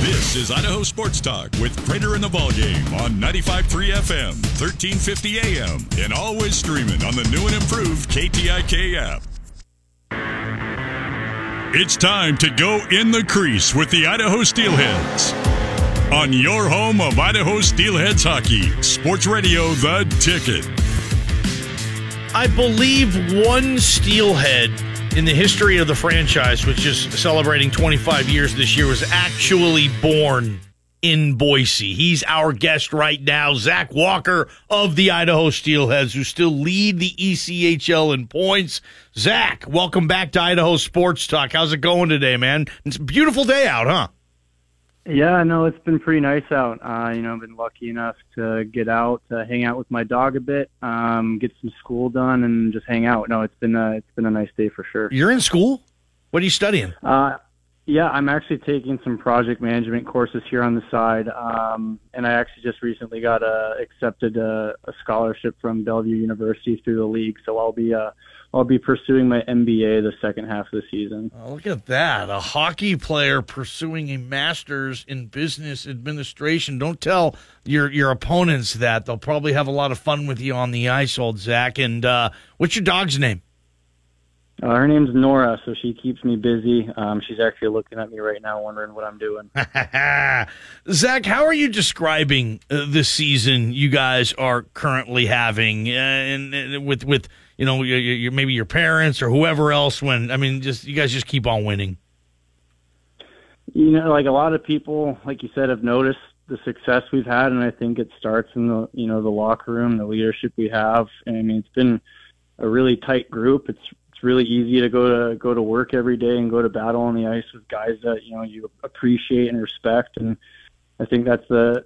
This is Idaho Sports Talk with Prater in the Ball Game on 95.3 FM, 1350 AM, and always streaming on the new and improved KTIK app. It's time to go in the crease with the Idaho Steelheads. On your home of Idaho Steelheads hockey, Sports Radio The Ticket. I believe one Steelhead in the history of the franchise, which is celebrating 25 years this year, was actually born in Boise. He's our guest right now, Zach Walker of the Idaho Steelheads, who still lead the ECHL in points. Zach, welcome back to Idaho Sports Talk. How's it going today, man? It's a beautiful day out, huh? Yeah, no, it's been pretty nice out. Uh, you know, I've been lucky enough to get out, to hang out with my dog a bit, um, get some school done, and just hang out. No, it's been a, it's been a nice day for sure. You're in school. What are you studying? Uh, yeah, I'm actually taking some project management courses here on the side, um, and I actually just recently got a, accepted a, a scholarship from Bellevue University through the league, so I'll be uh, I'll be pursuing my MBA the second half of the season. Oh, look at that. A hockey player pursuing a master's in business administration. Don't tell your your opponents that. They'll probably have a lot of fun with you on the ice, old Zach. And uh, what's your dog's name? Uh, her name's Nora, so she keeps me busy. Um, she's actually looking at me right now, wondering what I'm doing. Zach, how are you describing uh, the season you guys are currently having, uh, and, and with with you know your, your, maybe your parents or whoever else? When I mean, just you guys just keep on winning. You know, like a lot of people, like you said, have noticed the success we've had, and I think it starts in the you know the locker room, the leadership we have. And I mean, it's been a really tight group. It's it's really easy to go to go to work every day and go to battle on the ice with guys that you know you appreciate and respect. And I think that's the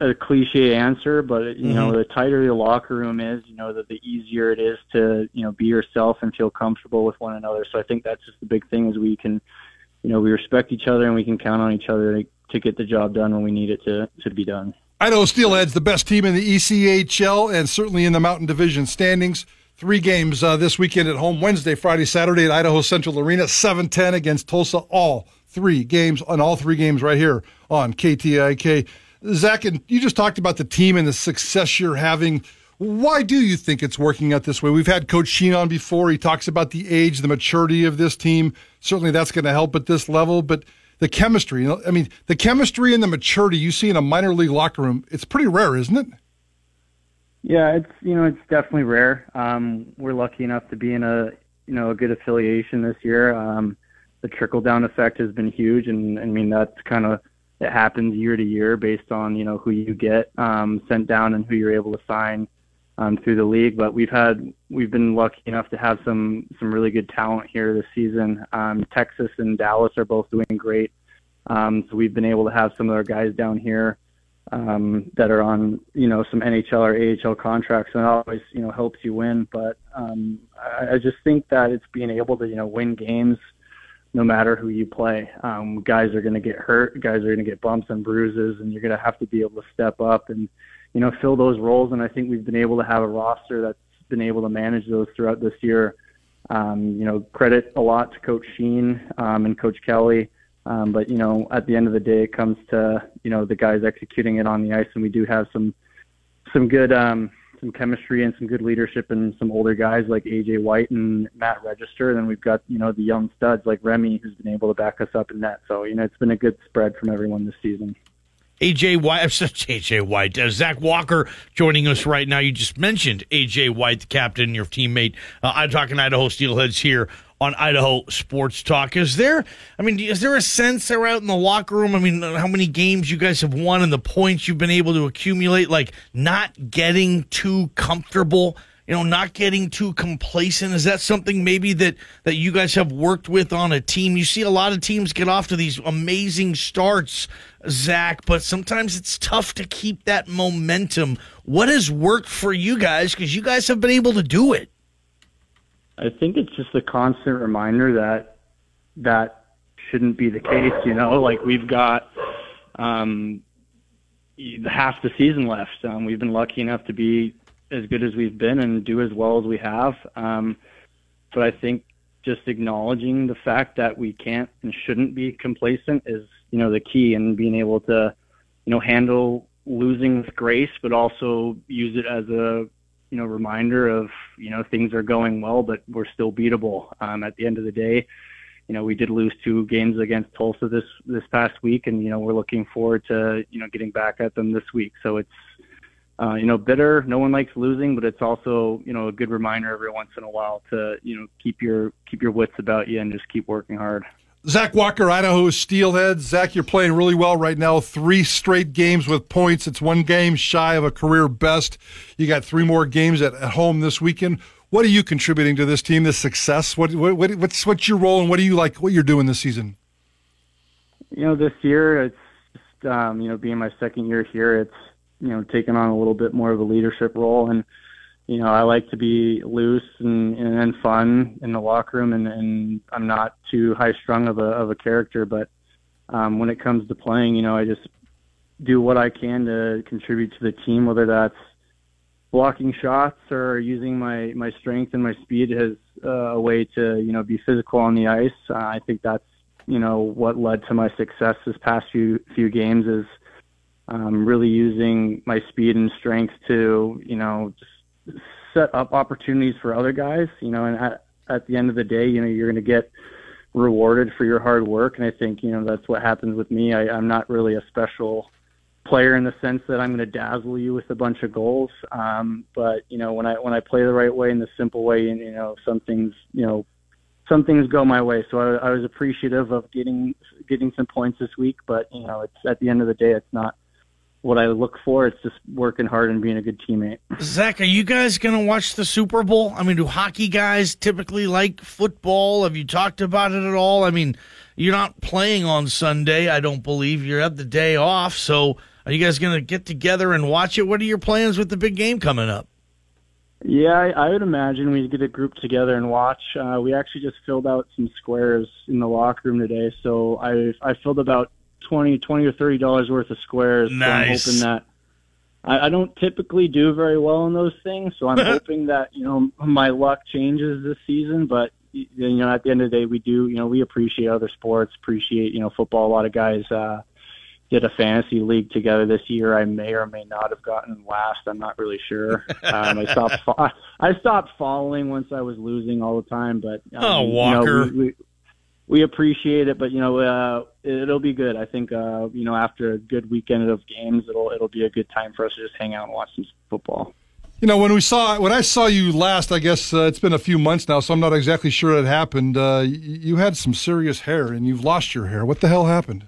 a cliche answer, but you mm-hmm. know, the tighter the locker room is, you know, that the easier it is to you know be yourself and feel comfortable with one another. So I think that's just the big thing is we can, you know, we respect each other and we can count on each other to, to get the job done when we need it to to be done. Idaho Steelheads, the best team in the ECHL and certainly in the Mountain Division standings. Three games uh, this weekend at home Wednesday, Friday, Saturday at Idaho Central Arena, 7 10 against Tulsa. All three games, on all three games right here on KTIK. Zach, and you just talked about the team and the success you're having. Why do you think it's working out this way? We've had Coach Sheen on before. He talks about the age, the maturity of this team. Certainly that's going to help at this level, but the chemistry, you know, I mean, the chemistry and the maturity you see in a minor league locker room, it's pretty rare, isn't it? Yeah, it's you know it's definitely rare. Um, we're lucky enough to be in a you know a good affiliation this year. Um, the trickle down effect has been huge, and I mean that's kind of it happens year to year based on you know who you get um, sent down and who you're able to sign um, through the league. But we've had we've been lucky enough to have some some really good talent here this season. Um, Texas and Dallas are both doing great, um, so we've been able to have some of our guys down here um, that are on you know some NHL or AHL contracts, and it always you know helps you win. But um, I, I just think that it's being able to you know win games no matter who you play. Um, guys are going to get hurt, guys are going to get bumps and bruises, and you're going to have to be able to step up and you know fill those roles. And I think we've been able to have a roster that's been able to manage those throughout this year. Um, you know, credit a lot to Coach Sheen um, and Coach Kelly. Um, but you know, at the end of the day, it comes to you know the guys executing it on the ice, and we do have some some good um, some chemistry and some good leadership, and some older guys like AJ White and Matt Register. And then we've got you know the young studs like Remy, who's been able to back us up in that. So you know, it's been a good spread from everyone this season. AJ White, AJ White, uh, Zach Walker joining us right now. You just mentioned AJ White, the captain, your teammate. Uh, I'm talking Idaho Steelheads here on Idaho Sports Talk. Is there, I mean, is there a sense there out in the locker room? I mean, how many games you guys have won and the points you've been able to accumulate, like not getting too comfortable you know, not getting too complacent? Is that something maybe that that you guys have worked with on a team? You see a lot of teams get off to these amazing starts, Zach, but sometimes it's tough to keep that momentum. What has worked for you guys? Because you guys have been able to do it. I think it's just a constant reminder that that shouldn't be the case. You know, like we've got um, half the season left. Um, we've been lucky enough to be as good as we've been and do as well as we have. Um, but I think just acknowledging the fact that we can't and shouldn't be complacent is, you know, the key and being able to, you know, handle losing with grace, but also use it as a, you know, reminder of, you know, things are going well, but we're still beatable. Um, at the end of the day, you know, we did lose two games against Tulsa this this past week, and you know, we're looking forward to you know getting back at them this week. So it's uh, you know bitter. No one likes losing, but it's also you know a good reminder every once in a while to you know keep your keep your wits about you and just keep working hard. Zach Walker, Idaho Steelhead. Zach, you're playing really well right now. Three straight games with points. It's one game shy of a career best. You got three more games at, at home this weekend. What are you contributing to this team, this success? What, what, what's what's your role and what do you like? What you're doing this season? You know, this year it's just um, you know being my second year here. It's you know taking on a little bit more of a leadership role, and you know I like to be loose and and and fun in the locker room, and, and I'm not too high strung of a of a character, but um, when it comes to playing, you know I just do what I can to contribute to the team, whether that's blocking shots or using my my strength and my speed as uh, a way to you know be physical on the ice. Uh, I think that's you know what led to my success this past few few games is um, really using my speed and strength to you know just set up opportunities for other guys. You know, and at, at the end of the day, you know you're going to get rewarded for your hard work, and I think you know that's what happens with me. I, I'm not really a special player in the sense that I'm going to dazzle you with a bunch of goals. Um, but you know, when I when I play the right way in the simple way, and you know, some things you know, some things go my way. So I, I was appreciative of getting getting some points this week. But you know, it's at the end of the day, it's not what I look for. It's just working hard and being a good teammate. Zach, are you guys going to watch the Super Bowl? I mean, do hockey guys typically like football? Have you talked about it at all? I mean, you're not playing on Sunday, I don't believe. You're at the day off, so are you guys going to get together and watch it? What are your plans with the big game coming up? Yeah, I, I would imagine we'd get a group together and watch. Uh, we actually just filled out some squares in the locker room today, so I I filled about twenty twenty or thirty dollars worth of squares. Nice. So I'm hoping that I, I don't typically do very well in those things, so I'm hoping that you know my luck changes this season. But you know, at the end of the day, we do you know we appreciate other sports, appreciate you know football. A lot of guys. uh did a fantasy league together this year. I may or may not have gotten last. I'm not really sure. Um, I stopped. Fo- I stopped following once I was losing all the time. But um, oh, Walker. You know, we, we, we appreciate it, but you know uh, it'll be good. I think uh, you know after a good weekend of games, it'll it'll be a good time for us to just hang out and watch some football. You know, when we saw when I saw you last, I guess uh, it's been a few months now, so I'm not exactly sure it happened. Uh, you had some serious hair, and you've lost your hair. What the hell happened?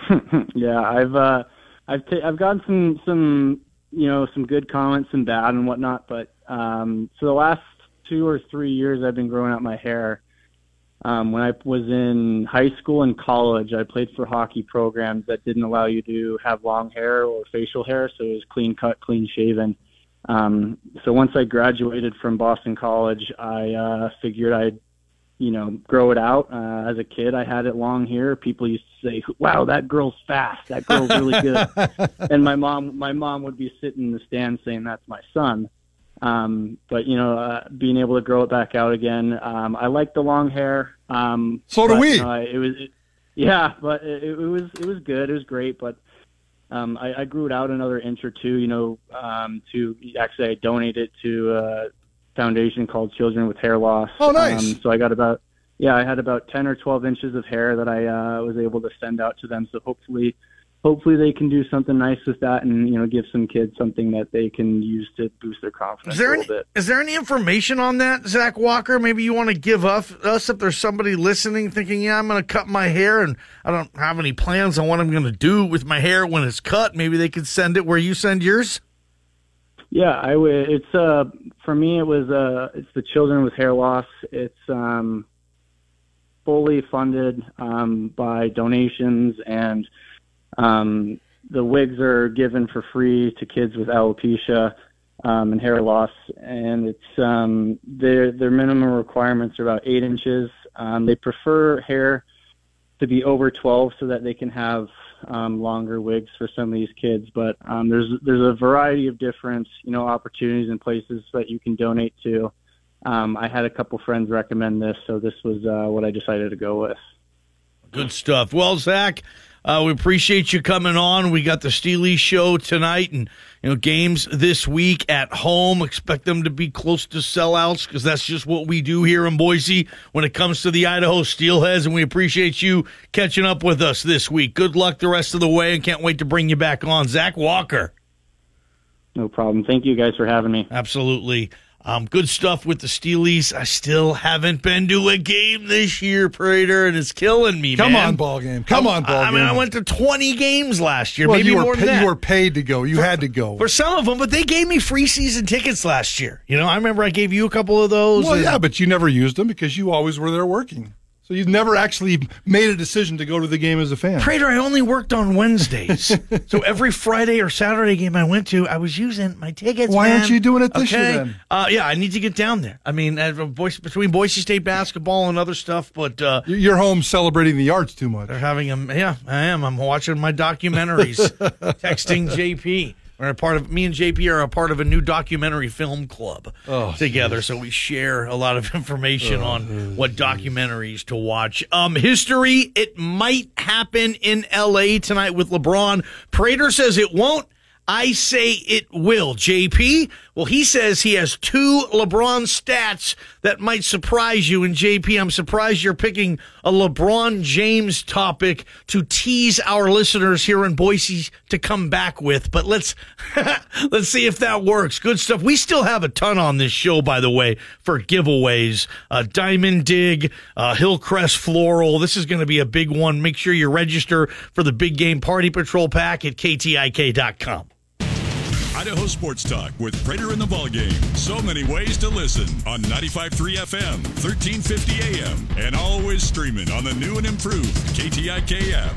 yeah, I've uh, I've t- I've gotten some some you know some good comments and bad and whatnot, but um, for the last two or three years, I've been growing out my hair. Um, when I was in high school and college, I played for hockey programs that didn't allow you to have long hair or facial hair, so it was clean cut, clean shaven. Um, so once I graduated from Boston College, I uh, figured I'd you know, grow it out. Uh, as a kid, I had it long hair. People used to say, "Wow, that girl's fast. That girl's really good." and my mom, my mom would be sitting in the stand saying, "That's my son." Um, but you know, uh, being able to grow it back out again, um, I like the long hair. Um, so do but, we. You know, it was, it, yeah, but it, it was it was good. It was great, but um, I, I grew it out another inch or two. You know, um, to actually I donated to uh, foundation called Children with Hair Loss. Oh, nice. Um, so I got about yeah, I had about ten or twelve inches of hair that I uh, was able to send out to them. So hopefully, hopefully they can do something nice with that, and you know, give some kids something that they can use to boost their confidence is there a little any, bit. Is there any information on that, Zach Walker? Maybe you want to give us, us if there's somebody listening thinking, yeah, I'm going to cut my hair, and I don't have any plans on what I'm going to do with my hair when it's cut. Maybe they could send it where you send yours. Yeah, I would. It's uh for me it was uh it's the children with hair loss. It's um fully funded um by donations and um the wigs are given for free to kids with alopecia um, and hair loss, and it's um, their their minimum requirements are about eight inches. Um, they prefer hair to be over 12 so that they can have um, longer wigs for some of these kids. But um, there's there's a variety of different you know opportunities and places that you can donate to. Um, I had a couple friends recommend this, so this was uh, what I decided to go with. Good stuff. Well, Zach, uh, we appreciate you coming on. We got the Steely show tonight, and you know games this week at home. Expect them to be close to sellouts because that's just what we do here in Boise when it comes to the Idaho Steelheads. And we appreciate you catching up with us this week. Good luck the rest of the way, and can't wait to bring you back on, Zach Walker. No problem. Thank you guys for having me. Absolutely. Um, good stuff with the Steelies. I still haven't been to a game this year, Prater, and it's killing me. Come man. on, ball game. Come on, ball I, I game. mean, I went to 20 games last year, well, maybe you were more than that. you were paid to go. You For- had to go. For some of them, but they gave me free season tickets last year. You know, I remember I gave you a couple of those. Well, and- yeah, but you never used them because you always were there working. So you've never actually made a decision to go to the game as a fan. Prater, I only worked on Wednesdays. so every Friday or Saturday game I went to, I was using my tickets. Why man. aren't you doing it this year, then? Uh, yeah, I need to get down there. I mean, uh, Boise, between Boise State basketball and other stuff, but uh, You- You're home celebrating the arts too much. they're having them. Yeah, I am. I'm watching my documentaries, texting JP. We're a part of me and JP are a part of a new documentary film club Oh, together, so we share a lot of information on what documentaries to watch. Um, history. It might happen in L.A. tonight with LeBron. Prater says it won't. I say it will. JP, well, he says he has two LeBron stats that might surprise you. And JP, I'm surprised you're picking a LeBron James topic to tease our listeners here in Boise to come back with. But let's let's see if that works. Good stuff. We still have a ton on this show, by the way, for giveaways. Uh, Diamond Dig, uh, Hillcrest Floral. This is going to be a big one. Make sure you register for the Big Game Party Patrol Pack at KTIK.com. Idaho Sports Talk with Prater in the Ballgame. So many ways to listen on 95.3 FM, 1350 AM, and always streaming on the new and improved KTIK app.